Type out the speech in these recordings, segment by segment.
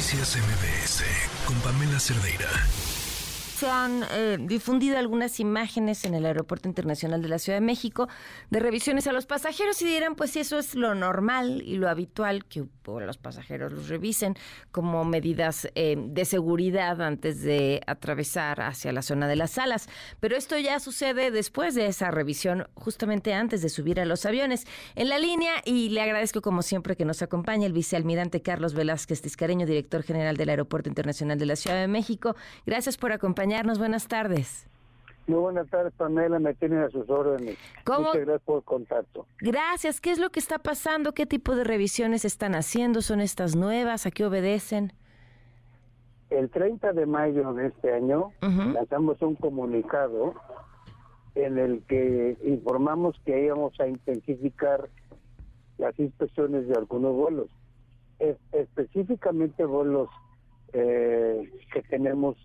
Noticias MBS con Pamela Cerdeira se han eh, difundido algunas imágenes en el Aeropuerto Internacional de la Ciudad de México de revisiones a los pasajeros y dirán, pues si eso es lo normal y lo habitual que los pasajeros los revisen como medidas eh, de seguridad antes de atravesar hacia la zona de las salas. Pero esto ya sucede después de esa revisión, justamente antes de subir a los aviones. En la línea, y le agradezco como siempre que nos acompañe el vicealmirante Carlos Velázquez Tiscareño, director general del Aeropuerto Internacional de la Ciudad de México. Gracias por acompañarnos Buenas tardes. Muy buenas tardes, Pamela. Me tienen a sus órdenes. Muchas gracias por el contacto. Gracias. ¿Qué es lo que está pasando? ¿Qué tipo de revisiones están haciendo? ¿Son estas nuevas? ¿A qué obedecen? El 30 de mayo de este año lanzamos un comunicado en el que informamos que íbamos a intensificar las inspecciones de algunos vuelos, específicamente vuelos eh, que tenemos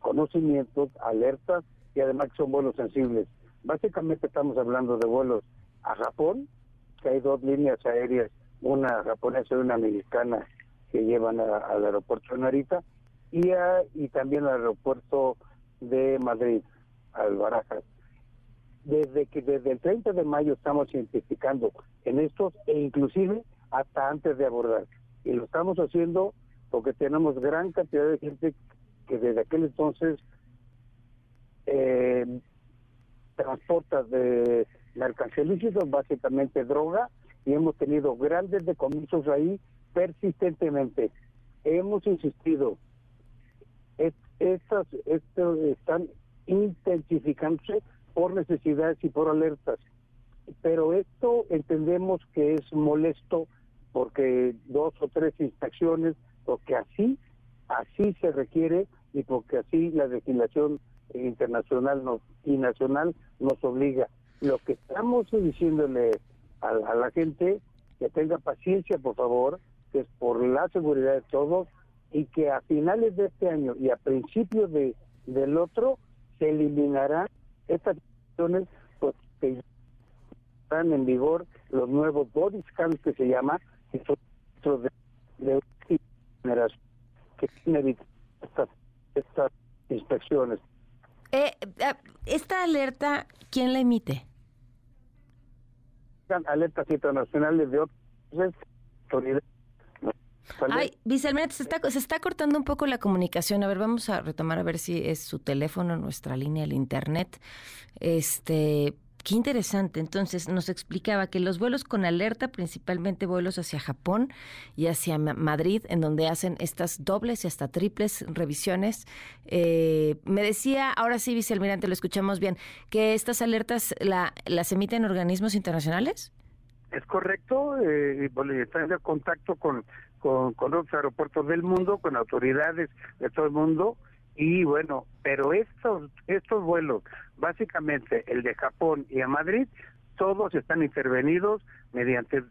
conocimientos, alertas y además son vuelos sensibles. Básicamente estamos hablando de vuelos a Japón, que hay dos líneas aéreas, una japonesa y una americana que llevan al aeropuerto Narita y, y también al aeropuerto de Madrid, al Barajas. Desde que desde el 30 de mayo estamos identificando en estos e inclusive hasta antes de abordar. Y lo estamos haciendo porque tenemos gran cantidad de gente que desde aquel entonces eh, transporta de mercancía ilícita, básicamente droga, y hemos tenido grandes decomisos ahí persistentemente. Hemos insistido, estas, estos están intensificándose por necesidades y por alertas, pero esto entendemos que es molesto porque dos o tres inspecciones, porque así, así se requiere y porque así la legislación internacional nos, y nacional nos obliga. Lo que estamos diciéndole a, la gente que tenga paciencia, por favor, que es por la seguridad de todos y que a finales de este año y a principios de del otro se eliminarán estas cuestiones pues, que están en vigor los nuevos body scans que se llama que son de, de generación que tienen estas estas inspecciones. Eh, eh, ¿Esta alerta quién la emite? Alertas internacionales de otras autoridades. Ay, vicealmirante, se está, se está cortando un poco la comunicación. A ver, vamos a retomar a ver si es su teléfono, nuestra línea, el internet. Este, Qué interesante. Entonces nos explicaba que los vuelos con alerta, principalmente vuelos hacia Japón y hacia Madrid, en donde hacen estas dobles y hasta triples revisiones. Eh, me decía, ahora sí, vicealmirante, lo escuchamos bien, que estas alertas la, las emiten organismos internacionales. Es correcto, eh, están en contacto con, con, con otros aeropuertos del mundo, con autoridades de todo el mundo y bueno, pero estos estos vuelos, básicamente el de Japón y a Madrid, todos están intervenidos mediante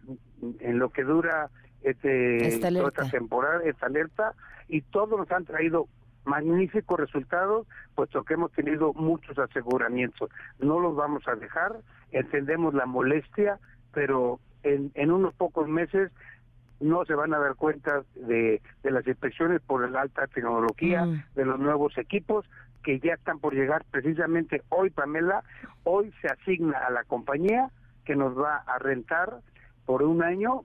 en lo que dura este esta, temporada, esta alerta y todos nos han traído magníficos resultados, puesto que hemos tenido muchos aseguramientos. No los vamos a dejar, entendemos la molestia, pero en, en unos pocos meses no se van a dar cuenta de, las inspecciones por la alta tecnología, mm. de los nuevos equipos que ya están por llegar precisamente hoy, Pamela, hoy se asigna a la compañía que nos va a rentar por un año,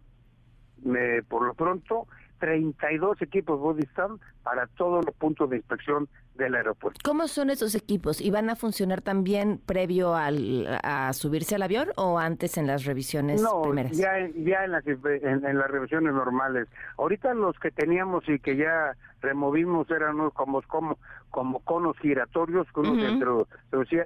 por lo pronto, 32 equipos Bodystam para todos los puntos de inspección del aeropuerto. ¿Cómo son esos equipos? ¿Y van a funcionar también previo al, a subirse al avión o antes en las revisiones no, primeras? Ya, ya en, las, en, las revisiones normales. Ahorita los que teníamos y que ya removimos eran como, como, como conos giratorios, con uh dentro,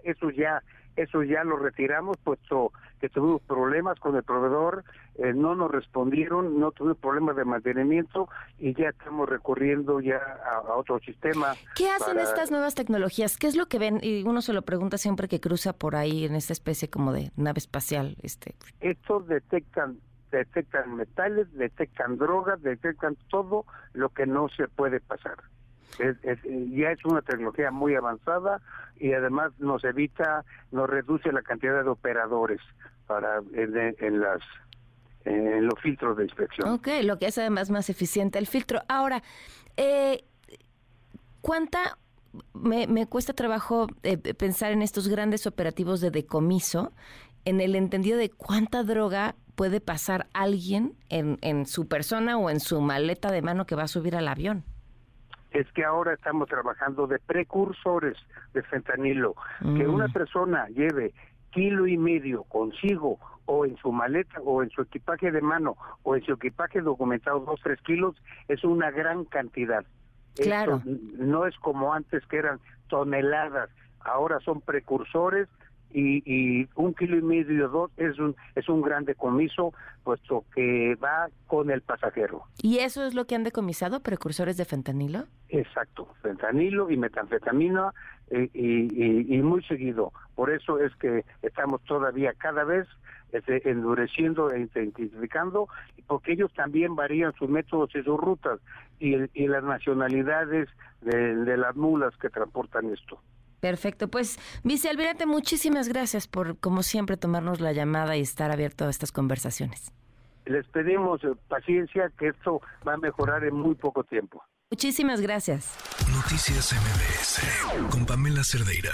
eso ya eso ya lo retiramos, puesto que tuvimos problemas con el proveedor, eh, no nos respondieron, no tuvimos problemas de mantenimiento y ya estamos recurriendo ya a, otro sistema. ¿Qué hacen estas nuevas tecnologías? ¿Qué es lo que ven? Y uno se lo pregunta siempre que cruza por ahí en esta especie como de nave espacial. Este. Estos detectan detectan metales, detectan drogas, detectan todo lo que no se puede pasar. Es, ya es una tecnología muy avanzada y además nos evita, nos reduce la cantidad de operadores para en, las en los filtros de inspección. Ok, lo que es además más eficiente el filtro. Ahora, eh, ¿cuánta me, me, cuesta trabajo eh, pensar en estos grandes operativos de decomiso, en el entendido de cuánta droga puede pasar alguien en, en su persona o en su maleta de mano que va a subir al avión es que ahora estamos trabajando de precursores de fentanilo. Que mm. una persona lleve kilo y medio consigo o en su maleta o en su equipaje de mano o en su equipaje documentado dos, tres kilos, es una gran cantidad. Claro. no es como antes que eran toneladas, ahora son precursores y, un kilo y medio dos es un es un gran decomiso puesto que va con el pasajero. Y eso es lo que han decomisado precursores de fentanilo exacto fentanilo y metanfetamina eh, y, muy seguido. Por eso es que estamos todavía cada vez este, endureciendo e intensificando porque ellos también varían sus métodos y sus rutas y, las nacionalidades de las mulas que transportan esto Perfecto, pues vicealmirante, muchísimas gracias por, como siempre, tomarnos la llamada y estar abierto a estas conversaciones. Les pedimos eh, paciencia, que esto va a mejorar en muy poco tiempo. Muchísimas gracias. Noticias MBS con Pamela Cerdeira.